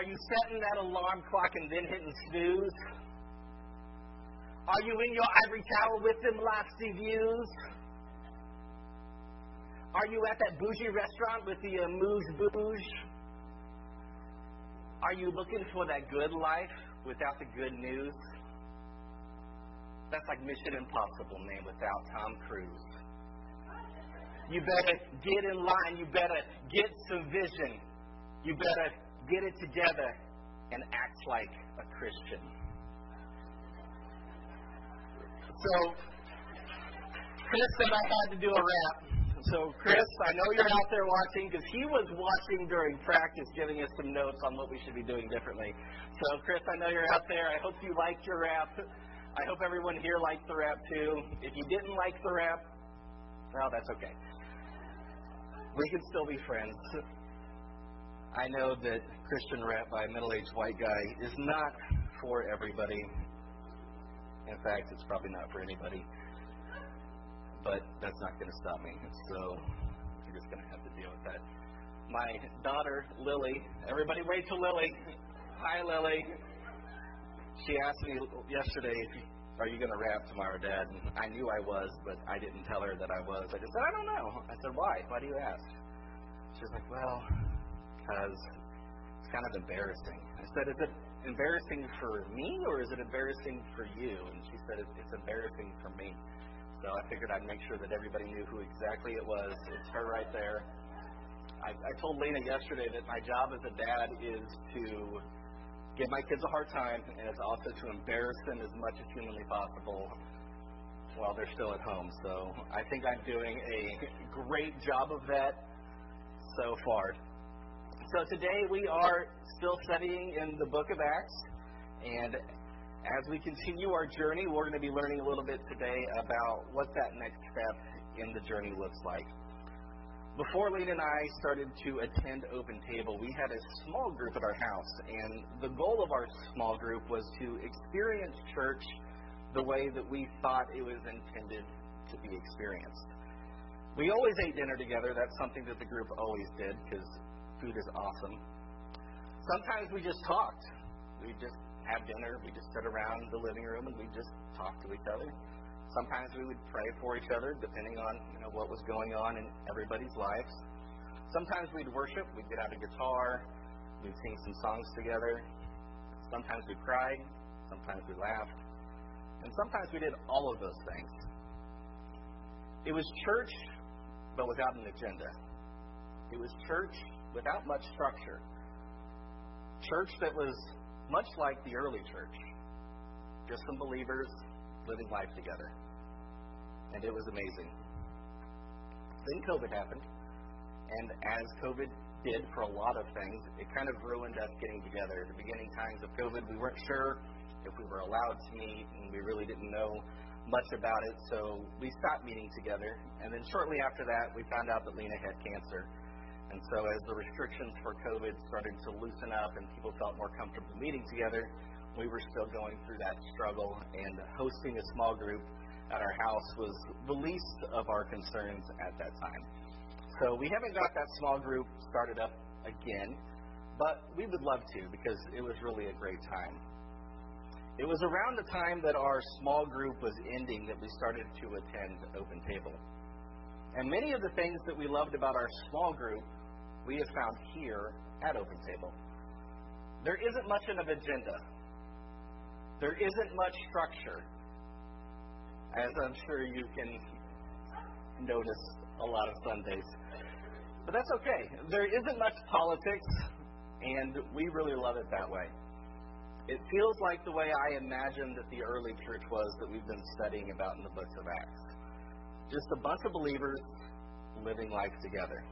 Are you setting that alarm clock and then hitting snooze? Are you in your ivory tower with them lofty views? Are you at that bougie restaurant with the moose bouge? Are you looking for that good life without the good news? That's like Mission Impossible, man, without Tom Cruise. You better get in line. You better get some vision. You better get it together and act like a Christian. So, Chris said I had to do a rap. So, Chris, I know you're out there watching because he was watching during practice, giving us some notes on what we should be doing differently. So, Chris, I know you're out there. I hope you liked your rap. I hope everyone here liked the rap too. If you didn't like the rap, well, that's okay. We can still be friends. I know that Christian rap by a middle aged white guy is not for everybody. In fact, it's probably not for anybody. But that's not going to stop me. So you're just going to have to deal with that. My daughter, Lily, everybody wait till Lily. Hi, Lily she asked me yesterday, "Are you going to rap tomorrow, Dad?" And I knew I was, but I didn't tell her that I was. I just said, "I don't know." I said, "Why? Why do you ask?" She's like, "Well, because it's kind of embarrassing." I said, "Is it embarrassing for me or is it embarrassing for you?" And she said, "It's embarrassing for me." So I figured I'd make sure that everybody knew who exactly it was. It's her right there. I, I told Lena yesterday that my job as a dad is to give my kids a hard time, and it's also to embarrass them as much as humanly possible while they're still at home. So I think I'm doing a great job of that so far. So today we are still studying in the book of Acts, and as we continue our journey, we're going to be learning a little bit today about what that next step in the journey looks like. Before Lena and I started to attend Open Table, we had a small group at our house, and the goal of our small group was to experience church the way that we thought it was intended to be experienced. We always ate dinner together. That's something that the group always did because food is awesome. Sometimes we just talked. We just have dinner. We just sit around the living room and we just talk to each other. Sometimes we would pray for each other, depending on you know what was going on in everybody's lives. Sometimes we'd worship. We'd get out a guitar. We'd sing some songs together. Sometimes we cried. Sometimes we laughed. And sometimes we did all of those things. It was church, but without an agenda. It was church without much structure. Church that was much like the early church. Just some believers living life together. And it was amazing. Then COVID happened. And as COVID did for a lot of things, it kind of ruined us getting together. The beginning times of COVID, we weren't sure if we were allowed to meet, and we really didn't know much about it, so we stopped meeting together. And then shortly after that, we found out that Lena had cancer. And so as the restrictions for COVID started to loosen up and people felt more comfortable meeting together, we were still going through that struggle, and hosting a small group at our house was the least of our concerns at that time. So we haven't got that small group started up again, but we would love to because it was really a great time. It was around the time that our small group was ending that we started to attend Open Table. And many of the things that we loved about our small group, we have found here at Open Table. There isn't much of an agenda. There isn't much structure, as I'm sure you can notice a lot of Sundays. But that's okay. There isn't much politics, and we really love it that way. It feels like the way I imagined that the early church was that we've been studying about in the books of Acts. Just a bunch of believers living life together.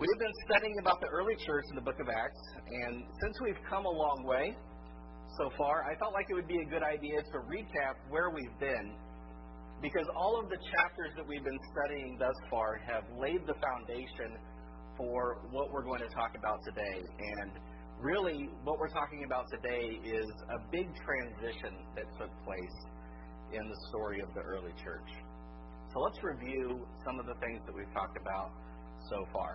We have been studying about the early church in the book of Acts, and since we've come a long way, so far, I felt like it would be a good idea to recap where we've been because all of the chapters that we've been studying thus far have laid the foundation for what we're going to talk about today. And really, what we're talking about today is a big transition that took place in the story of the early church. So let's review some of the things that we've talked about so far.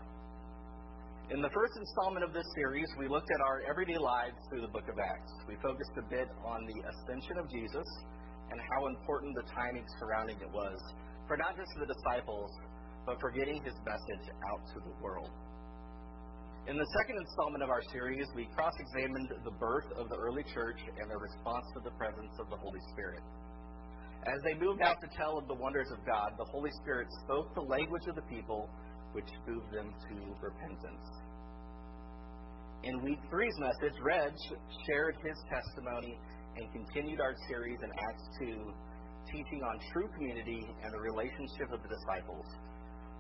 In the first installment of this series, we looked at our everyday lives through the book of Acts. We focused a bit on the ascension of Jesus and how important the timing surrounding it was for not just the disciples, but for getting his message out to the world. In the second installment of our series, we cross examined the birth of the early church and their response to the presence of the Holy Spirit. As they moved out to tell of the wonders of God, the Holy Spirit spoke the language of the people which moved them to repentance. In week three's message, Reg shared his testimony and continued our series in Acts 2, teaching on true community and the relationship of the disciples.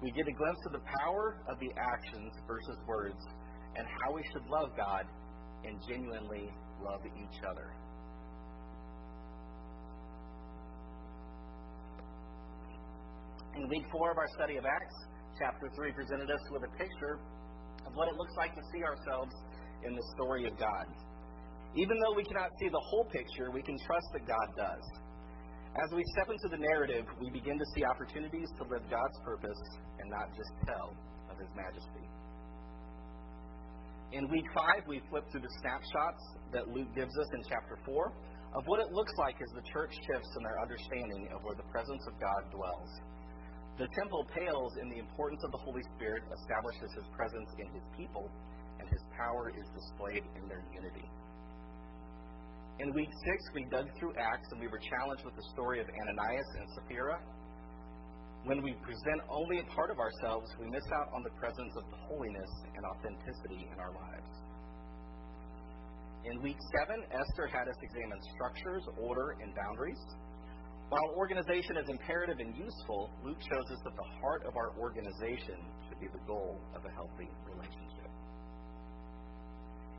We get a glimpse of the power of the actions versus words and how we should love God and genuinely love each other. In week four of our study of Acts, chapter 3 presented us with a picture of what it looks like to see ourselves in the story of God. Even though we cannot see the whole picture, we can trust that God does. As we step into the narrative, we begin to see opportunities to live God's purpose and not just tell of His majesty. In week 5, we flip through the snapshots that Luke gives us in chapter 4 of what it looks like as the church shifts in their understanding of where the presence of God dwells. The temple pales in the importance of the Holy Spirit, establishes his presence in his people, and his power is displayed in their unity. In week six, we dug through Acts and we were challenged with the story of Ananias and Sapphira. When we present only a part of ourselves, we miss out on the presence of the holiness and authenticity in our lives. In week seven, Esther had us examine structures, order, and boundaries. While organization is imperative and useful, Luke shows us that the heart of our organization should be the goal of a healthy relationship.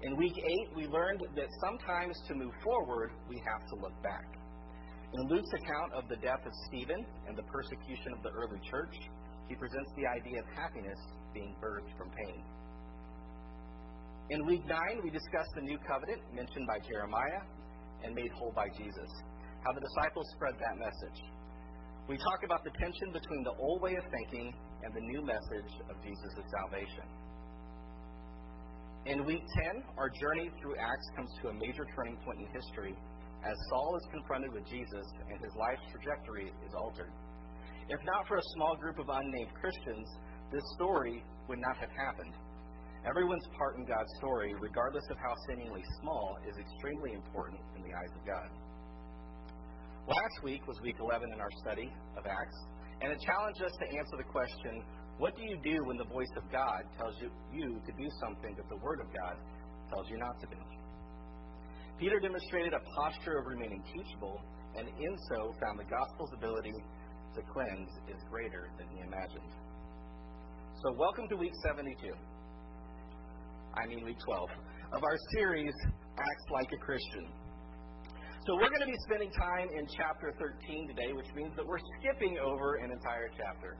In week 8, we learned that sometimes to move forward, we have to look back. In Luke's account of the death of Stephen and the persecution of the early church, he presents the idea of happiness being birthed from pain. In week 9, we discussed the new covenant mentioned by Jeremiah and made whole by Jesus how the disciples spread that message. We talk about the tension between the old way of thinking and the new message of Jesus' salvation. In week 10, our journey through Acts comes to a major turning point in history as Saul is confronted with Jesus and his life's trajectory is altered. If not for a small group of unnamed Christians, this story would not have happened. Everyone's part in God's story, regardless of how seemingly small, is extremely important in the eyes of God. Last week was week 11 in our study of Acts, and it challenged us to answer the question what do you do when the voice of God tells you, you to do something that the Word of God tells you not to do? Peter demonstrated a posture of remaining teachable, and in so found the gospel's ability to cleanse is greater than he imagined. So, welcome to week 72. I mean, week 12 of our series, Acts Like a Christian. So we're going to be spending time in chapter 13 today, which means that we're skipping over an entire chapter.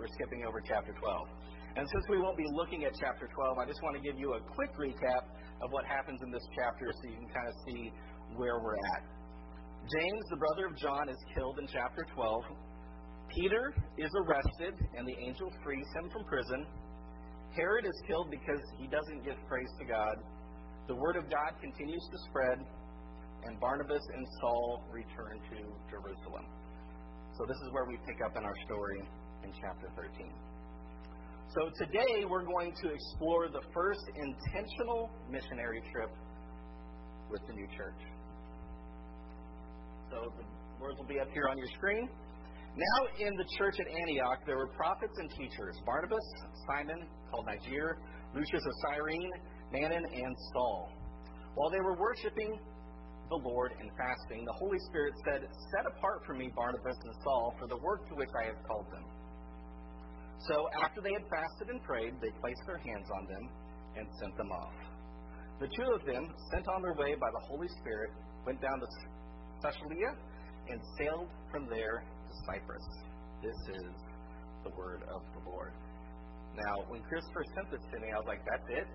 We're skipping over chapter 12. And since we won't be looking at chapter 12, I just want to give you a quick recap of what happens in this chapter so you can kind of see where we're at. James, the brother of John, is killed in chapter 12. Peter is arrested, and the angel frees him from prison. Herod is killed because he doesn't give praise to God. The word of God continues to spread, and Barnabas and Saul return to Jerusalem. So this is where we pick up in our story in chapter 13. So today we're going to explore the first intentional missionary trip with the new church. So the words will be up here on your screen. Now in the church at Antioch there were prophets and teachers Barnabas, Simon, called Niger, Lucius of Cyrene, Manaen, and Saul. While they were worshiping the Lord and fasting, the Holy Spirit said, Set apart for me Barnabas and Saul for the work to which I have called them. So after they had fasted and prayed, they placed their hands on them and sent them off. The two of them, sent on their way by the Holy Spirit, went down to Caesarea and sailed from there to Cyprus. This is the word of the Lord. Now, when Christopher sent this to me, I was like, that's it?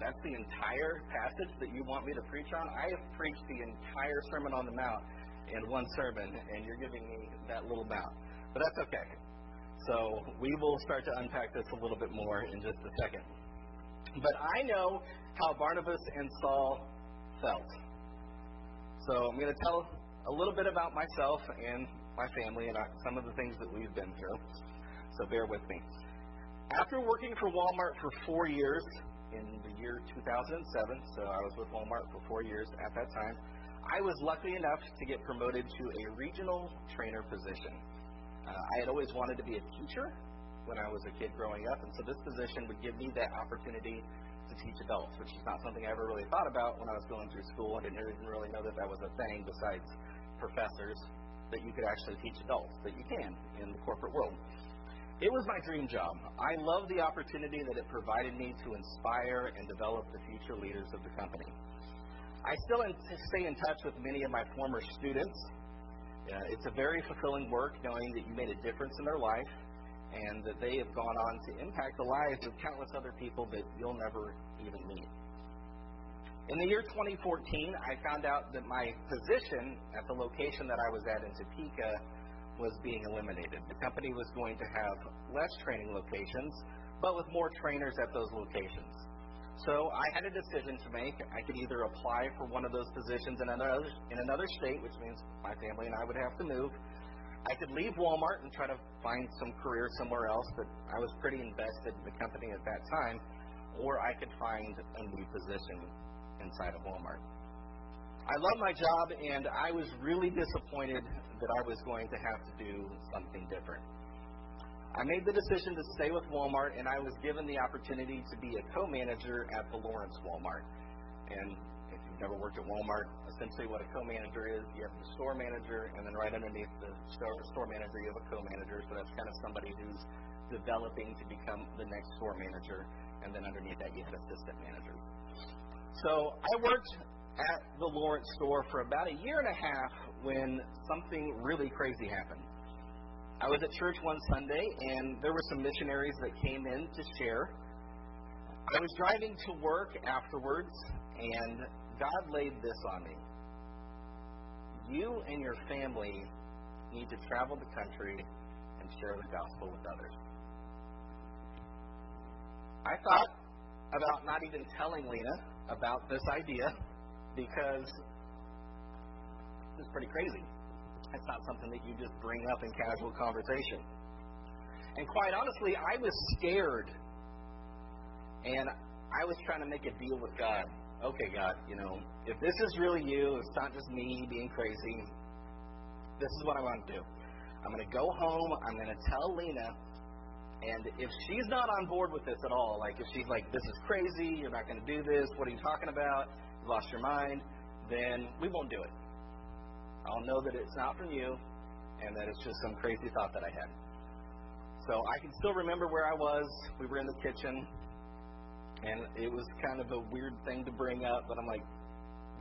That's the entire passage that you want me to preach on? I have preached the entire Sermon on the Mount in one sermon, and you're giving me that little mount. But that's okay. So we will start to unpack this a little bit more in just a second. But I know how Barnabas and Saul felt. So I'm going to tell a little bit about myself and my family and uh, some of the things that we've been through. So bear with me. After working for Walmart for four years in the year 2007, so I was with Walmart for four years at that time, I was lucky enough to get promoted to a regional trainer position. Uh, I had always wanted to be a teacher when I was a kid growing up, and so this position would give me that opportunity to teach adults, which is not something I ever really thought about when I was going through school. I didn't even really know that that was a thing besides professors that you could actually teach adults, that you can in the corporate world. It was my dream job. I love the opportunity that it provided me to inspire and develop the future leaders of the company. I still stay in touch with many of my former students. Uh, it's a very fulfilling work knowing that you made a difference in their life and that they have gone on to impact the lives of countless other people that you'll never even meet. In the year 2014, I found out that my position at the location that I was at in Topeka was being eliminated. The company was going to have less training locations, but with more trainers at those locations. So I had a decision to make. I could either apply for one of those positions in another in another state, which means my family and I would have to move, I could leave Walmart and try to find some career somewhere else, but I was pretty invested in the company at that time, or I could find a new position inside of Walmart. I love my job, and I was really disappointed that I was going to have to do something different. I made the decision to stay with Walmart, and I was given the opportunity to be a co manager at the Lawrence Walmart. And if you've never worked at Walmart, essentially what a co-manager is, you have the store manager, and then right underneath the store, manager, you have a co-manager. So that's kind of somebody who's developing to become the next store manager, and then underneath that you have assistant managers. So I worked at the Lawrence store for about a year and a half when something really crazy happened. I was at church one Sunday, and there were some missionaries that came in to share. I was driving to work afterwards, and God laid this on me. You and your family need to travel the country and share the gospel with others. I thought about not even telling Lena about this idea because it's pretty crazy. It's not something that you just bring up in casual conversation. And quite honestly, I was scared. And I was trying to make a deal with God okay, God, you know, if this is really you, it's not just me being crazy, this is what I want to do. I'm going to go home, I'm going to tell Lena, and if she's not on board with this at all, like if she's like, this is crazy, you're not going to do this, what are you talking about, you lost your mind, then we won't do it. I'll know that it's not from you, and that it's just some crazy thought that I had. So I can still remember where I was. We were in the kitchen. And it was kind of a weird thing to bring up, but I'm like,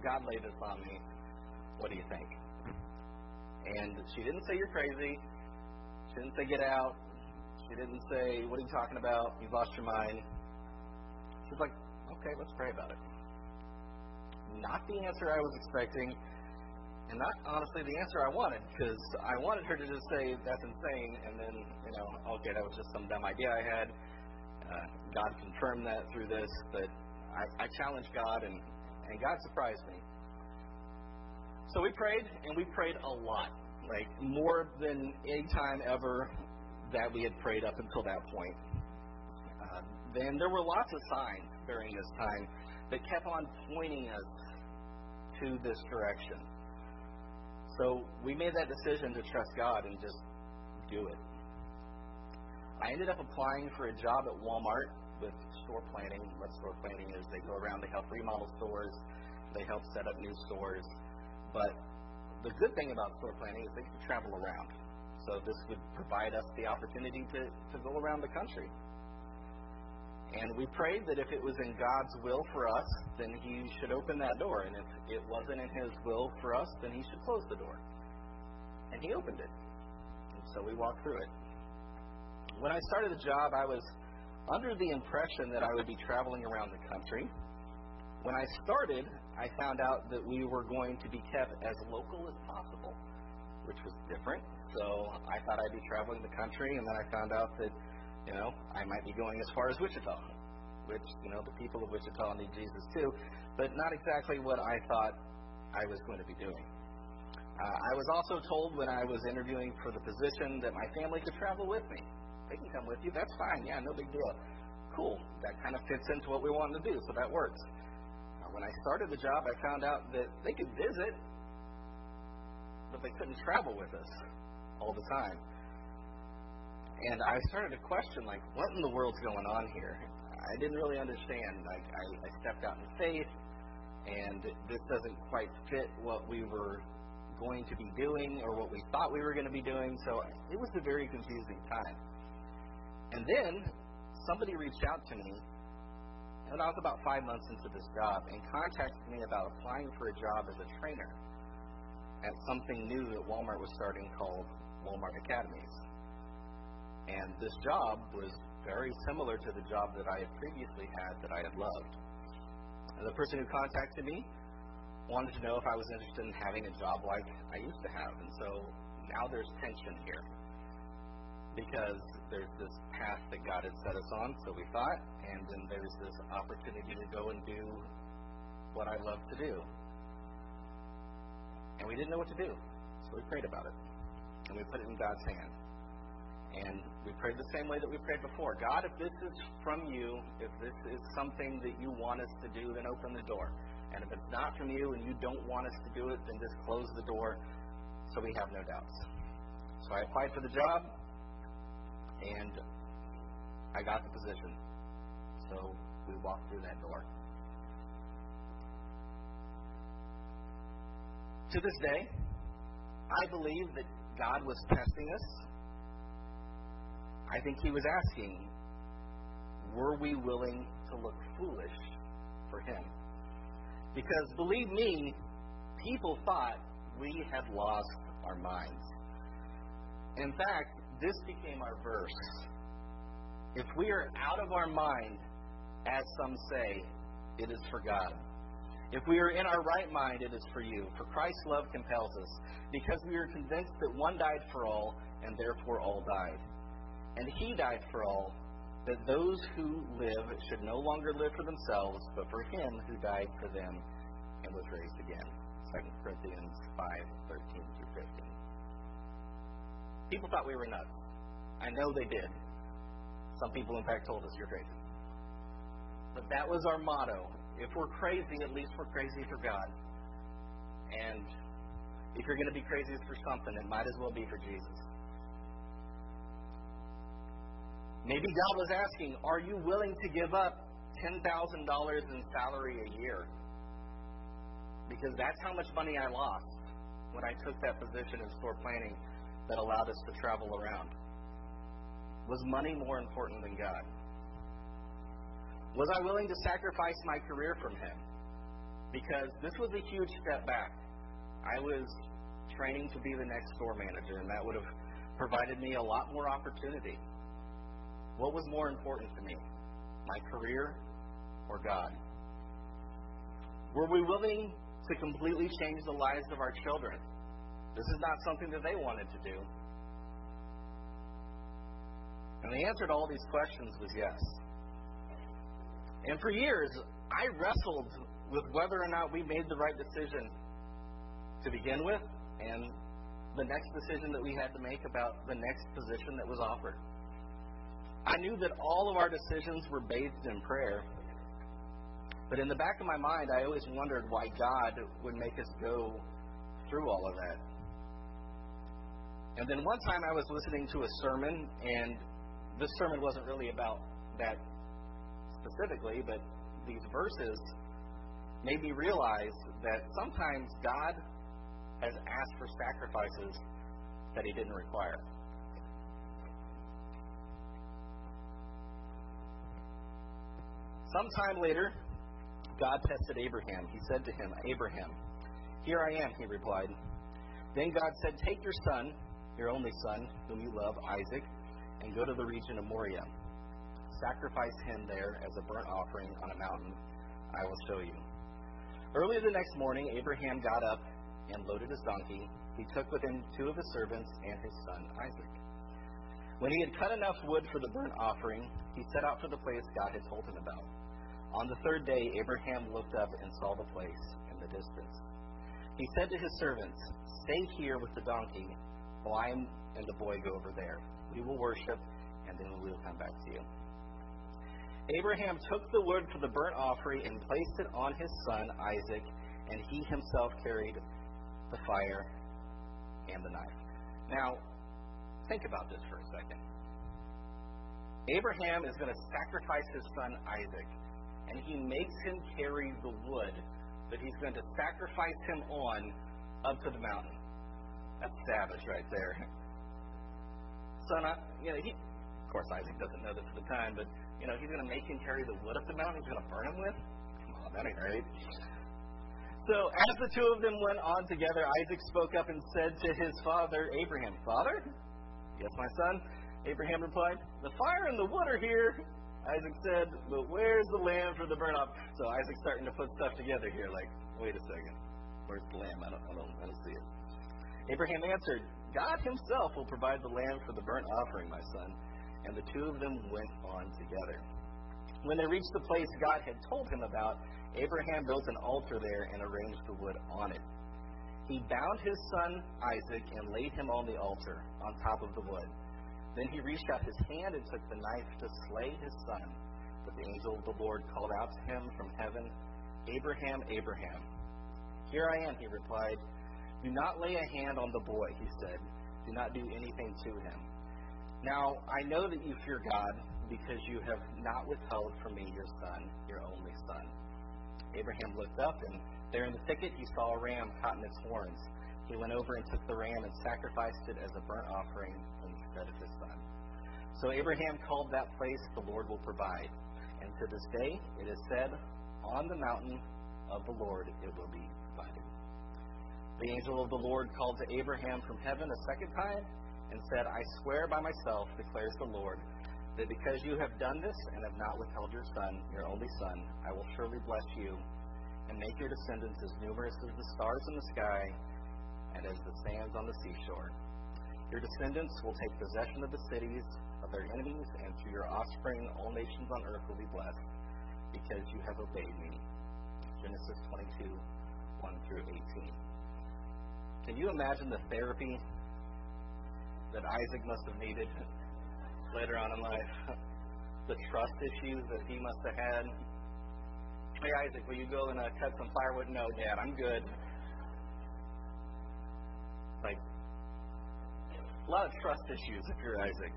God laid this on me. What do you think? And she didn't say you're crazy. She didn't say get out. She didn't say, what are you talking about? You've lost your mind. She's like, okay, let's pray about it. Not the answer I was expecting, and not honestly the answer I wanted, because I wanted her to just say, that's insane, and then, you know, okay, that was just some dumb idea I had. Uh, God confirmed that through this, but I, I challenged God, and, and God surprised me. So we prayed, and we prayed a lot, like more than any time ever that we had prayed up until that point. Uh, then there were lots of signs during this time that kept on pointing us to this direction. So we made that decision to trust God and just do it. I ended up applying for a job at Walmart with store planning. What store planning is, they go around, they help remodel stores, they help set up new stores. But the good thing about store planning is they can travel around. So this would provide us the opportunity to, to go around the country. And we prayed that if it was in God's will for us, then He should open that door. And if it wasn't in His will for us, then He should close the door. And He opened it. And so we walked through it. When I started the job, I was under the impression that I would be traveling around the country. When I started, I found out that we were going to be kept as local as possible, which was different. So I thought I'd be traveling the country, and then I found out that, you know, I might be going as far as Wichita, which, you know, the people of Wichita need Jesus too, but not exactly what I thought I was going to be doing. Uh, I was also told when I was interviewing for the position that my family could travel with me. They can come with you. That's fine. Yeah, no big deal. Cool. That kind of fits into what we wanted to do, so that works. Uh, when I started the job, I found out that they could visit, but they couldn't travel with us all the time. And I started to question, like, what in the world's going on here? I didn't really understand. Like, I, I stepped out in faith, and this doesn't quite fit what we were going to be doing or what we thought we were going to be doing. So it was a very confusing time. And then somebody reached out to me, and I was about five months into this job, and contacted me about applying for a job as a trainer at something new that Walmart was starting called Walmart Academies. And this job was very similar to the job that I had previously had that I had loved. And the person who contacted me wanted to know if I was interested in having a job like I used to have. And so now there's tension here because there's this path that God had set us on, so we thought, and then there's this opportunity to go and do what I love to do. And we didn't know what to do, so we prayed about it. And we put it in God's hand. And we prayed the same way that we prayed before. God, if this is from you, if this is something that you want us to do, then open the door. And if it's not from you and you don't want us to do it, then just close the door so we have no doubts. So I applied for the job, and I got the position. So we walked through that door. To this day, I believe that God was testing us I think he was asking, were we willing to look foolish for him? Because believe me, people thought we had lost our minds. In fact, this became our verse. If we are out of our mind, as some say, it is for God. If we are in our right mind, it is for you. For Christ's love compels us, because we are convinced that one died for all, and therefore all died. And he died for all, that those who live should no longer live for themselves, but for him who died for them and was raised again. 2 Corinthians 5 13 through 15. People thought we were nuts. I know they did. Some people, in fact, told us you're crazy. But that was our motto. If we're crazy, at least we're crazy for God. And if you're going to be crazy for something, it might as well be for Jesus. Maybe God was asking, Are you willing to give up $10,000 in salary a year? Because that's how much money I lost when I took that position in store planning that allowed us to travel around. Was money more important than God? Was I willing to sacrifice my career from Him? Because this was a huge step back. I was training to be the next store manager, and that would have provided me a lot more opportunity. What was more important to me, my career or God? Were we willing to completely change the lives of our children? This is not something that they wanted to do. And the answer to all these questions was yes. And for years, I wrestled with whether or not we made the right decision to begin with and the next decision that we had to make about the next position that was offered. I knew that all of our decisions were bathed in prayer. But in the back of my mind, I always wondered why God would make us go through all of that. And then one time I was listening to a sermon, and this sermon wasn't really about that specifically, but these verses made me realize that sometimes God has asked for sacrifices that He didn't require. Sometime later, God tested Abraham. He said to him, Abraham, here I am, he replied. Then God said, Take your son, your only son, whom you love, Isaac, and go to the region of Moriah. Sacrifice him there as a burnt offering on a mountain I will show you. Early the next morning, Abraham got up and loaded his donkey. He took with him two of his servants and his son Isaac. When he had cut enough wood for the burnt offering, he set out for the place God had told him about. On the third day, Abraham looked up and saw the place in the distance. He said to his servants, Stay here with the donkey, while I and the boy go over there. We will worship, and then we will come back to you. Abraham took the wood for the burnt offering and placed it on his son Isaac, and he himself carried the fire and the knife. Now, think about this for a second. Abraham is going to sacrifice his son Isaac, and he makes him carry the wood that he's going to sacrifice him on up to the mountain. That's savage right there. Son, I, you know, he, of course, Isaac doesn't know this at the time, but, you know, he's going to make him carry the wood up the mountain he's going to burn him with? Come on, that ain't right. So, as the two of them went on together, Isaac spoke up and said to his father, Abraham, Father? Yes, my son. Abraham replied, The fire and the wood are here, Isaac said, But where's the lamb for the burnt offering? So Isaac's starting to put stuff together here, like, wait a second. Where's the lamb? I don't, I don't, I don't see it. Abraham answered, God himself will provide the lamb for the burnt offering, my son. And the two of them went on together. When they reached the place God had told him about, Abraham built an altar there and arranged the wood on it. He bound his son Isaac and laid him on the altar, on top of the wood. Then he reached out his hand and took the knife to slay his son. But the angel of the Lord called out to him from heaven, Abraham, Abraham. Here I am, he replied. Do not lay a hand on the boy, he said. Do not do anything to him. Now, I know that you fear God because you have not withheld from me your son, your only son. Abraham looked up, and there in the thicket he saw a ram caught in its horns. He went over and took the ram and sacrificed it as a burnt offering instead of his son. So Abraham called that place, The Lord Will Provide. And to this day it is said, On the mountain of the Lord it will be provided. The angel of the Lord called to Abraham from heaven a second time and said, I swear by myself, declares the Lord, that because you have done this and have not withheld your son, your only son, I will surely bless you and make your descendants as numerous as the stars in the sky and as the sands on the seashore. Your descendants will take possession of the cities of their enemies, and through your offspring all nations on earth will be blessed, because you have obeyed me. Genesis 22, 1 through 18. Can you imagine the therapy that Isaac must have needed later on in life? The trust issues that he must have had. Hey, Isaac, will you go and uh, cut some firewood? No, Dad, I'm good. Like, a lot of trust issues if you're Isaac.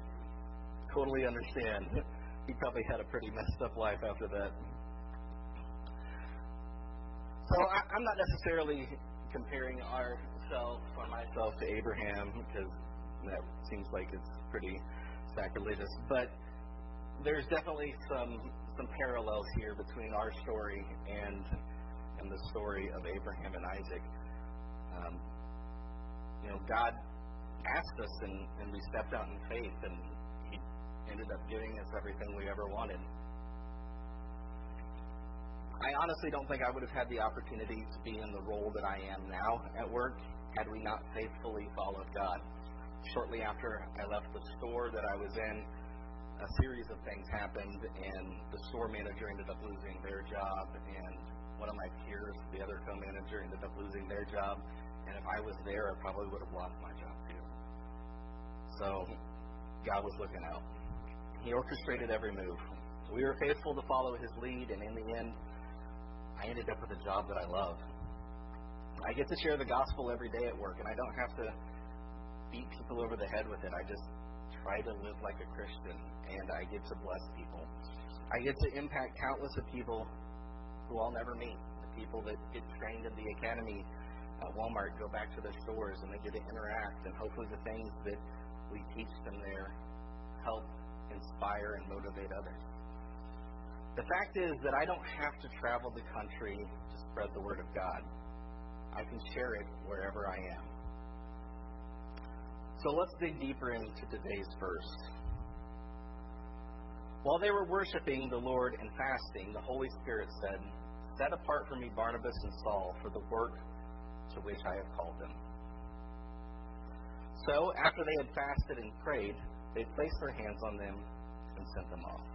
Totally understand. He probably had a pretty messed up life after that. So I, I'm not necessarily comparing our myself or myself to Abraham because that seems like it's pretty sacrilegious. But there's definitely some some parallels here between our story and and the story of Abraham and Isaac. Um, you know, God asked us and, and we stepped out in faith and He ended up giving us everything we ever wanted. I honestly don't think I would have had the opportunity to be in the role that I am now at work had we not faithfully followed God. Shortly after I left the store that I was in, a series of things happened, and the store manager ended up losing their job, and one of my peers, the other co-manager, ended up losing their job. And if I was there, I probably would have lost my job. So God was looking out. He orchestrated every move. We were faithful to follow His lead, and in the end, I ended up with a job that I love. I get to share the gospel every day at work, and I don't have to beat people over the head with it. I just try to live like a Christian, and I get to bless people. I get to impact countless of people who I'll never meet. The people that get trained in the academy at Walmart go back to their stores, and they get to interact, and hopefully the things that we teach them there help inspire and motivate others. The fact is that I don't have to travel the country to spread the word of God. I can share it wherever I am. So let's dig deeper into today's verse. While they were worshiping the Lord and fasting, the Holy Spirit said, Set apart for me Barnabas and Saul for the work to which I have called them. So, after they had fasted and prayed, they placed their hands on them and sent them off.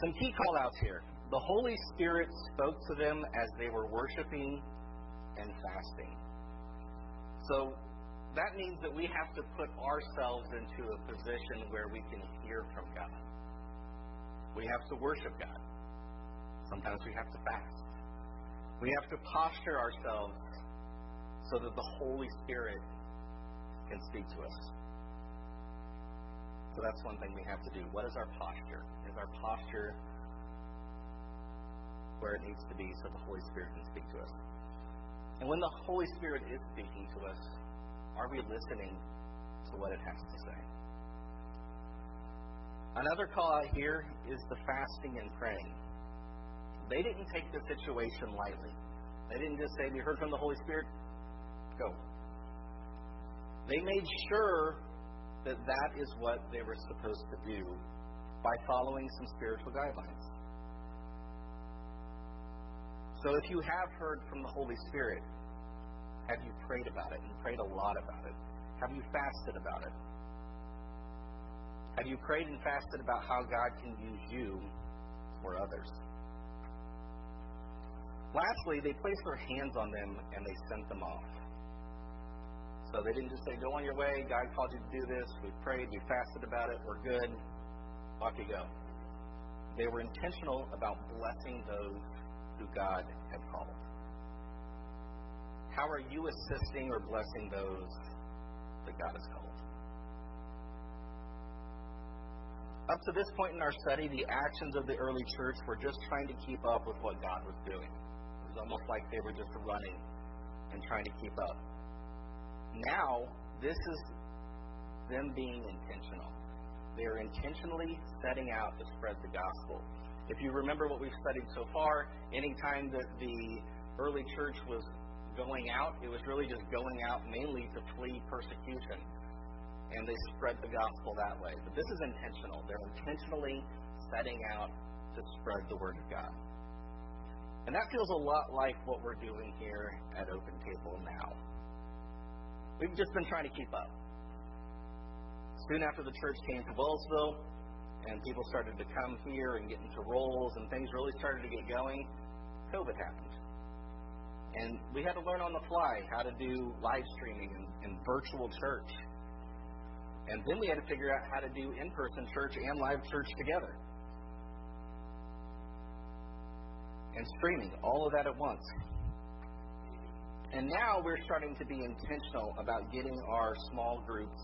Some key call outs here. The Holy Spirit spoke to them as they were worshiping and fasting. So that means that we have to put ourselves into a position where we can hear from God. We have to worship God. Sometimes we have to fast. We have to posture ourselves so that the Holy Spirit can speak to us. So that's one thing we have to do. What is our posture? Is our posture where it needs to be so the Holy Spirit can speak to us? And when the Holy Spirit is speaking to us, are we listening to what it has to say? Another call out here is the fasting and praying. They didn't take the situation lightly. They didn't just say, We heard from the Holy Spirit, go. They made sure that that is what they were supposed to do by following some spiritual guidelines. So if you have heard from the Holy Spirit, have you prayed about it and prayed a lot about it? Have you fasted about it? Have you prayed and fasted about how God can use you or others? Lastly, they placed their hands on them and they sent them off. So they didn't just say, Go on your way, God called you to do this, we prayed, we fasted about it, we're good, off you go. They were intentional about blessing those who God had called. How are you assisting or blessing those that God has called? Up to this point in our study, the actions of the early church were just trying to keep up with what God was doing It was almost like they were just running and trying to keep up. Now, this is them being intentional. They are intentionally setting out to spread the gospel. If you remember what we've studied so far, anytime that the early church was going out, it was really just going out mainly to flee persecution. And they spread the gospel that way. But this is intentional. They're intentionally setting out to spread the word of God. And that feels a lot like what we're doing here at Open Table now. We've just been trying to keep up. Soon after the church came to Wellsville, and people started to come here and get into roles, and things really started to get going, COVID happened. And we had to learn on the fly how to do live streaming and, and virtual church. And then we had to figure out how to do in person church and live church together. and streaming, all of that at once. And now we're starting to be intentional about getting our small groups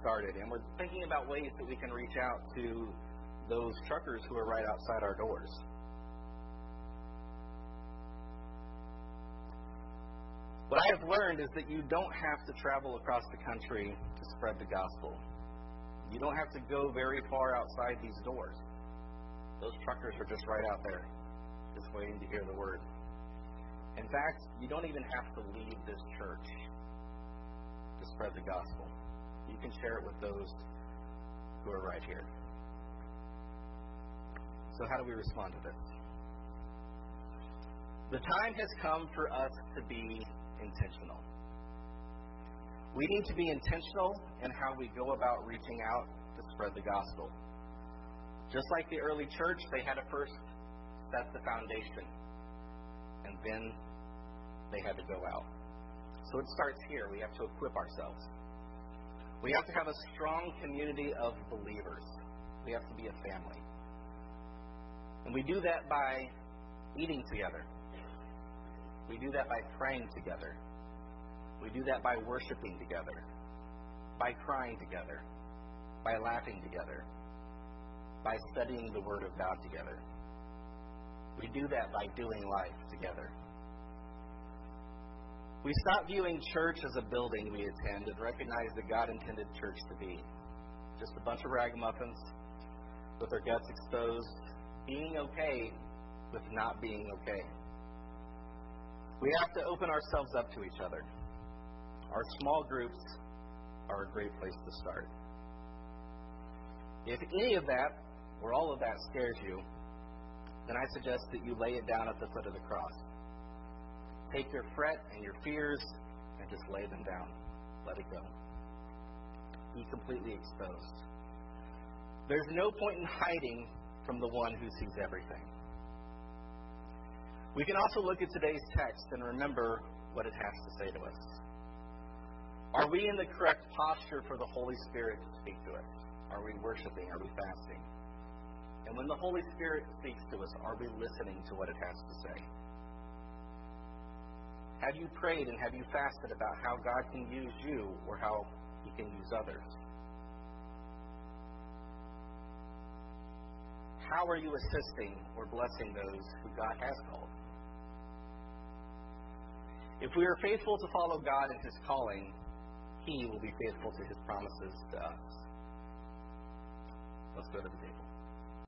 started. And we're thinking about ways that we can reach out to those truckers who are right outside our doors. What I have learned is that you don't have to travel across the country to spread the gospel. You don't have to go very far outside these doors. Those truckers are just right out there just waiting to hear the word. In fact, you don't even have to leave this church to spread the gospel. You can share it with those who are right here. So, how do we respond to this? The time has come for us to be intentional. We need to be intentional in how we go about reaching out to spread the gospel. Just like the early church, they had to first set the foundation. And then they had to go out. So it starts here. We have to equip ourselves. We have to have a strong community of believers. We have to be a family. And we do that by eating together. We do that by praying together. We do that by worshiping together, by crying together, by laughing together, by studying the Word of God together. We do that by doing life together. We stop viewing church as a building we attend and recognize that God intended church to be just a bunch of ragamuffins with their guts exposed, being okay with not being okay. We have to open ourselves up to each other. Our small groups are a great place to start. If any of that or all of that scares you, then I suggest that you lay it down at the foot of the cross. Take your fret and your fears and just lay them down. Let it go. be completely exposed. There's no point in hiding from the one who sees everything. We can also look at today's text and remember what it has to say to us. Are we in the correct posture for the Holy Spirit to speak to us? Are we worshiping? Are we fasting? And when the Holy Spirit speaks to us, are we listening to what it has to say? Have you prayed and have you fasted about how God can use you or how He can use others? How are you assisting or blessing those who God has called? If we are faithful to follow God in His calling, He will be faithful to His promises to us. Let's go to the table.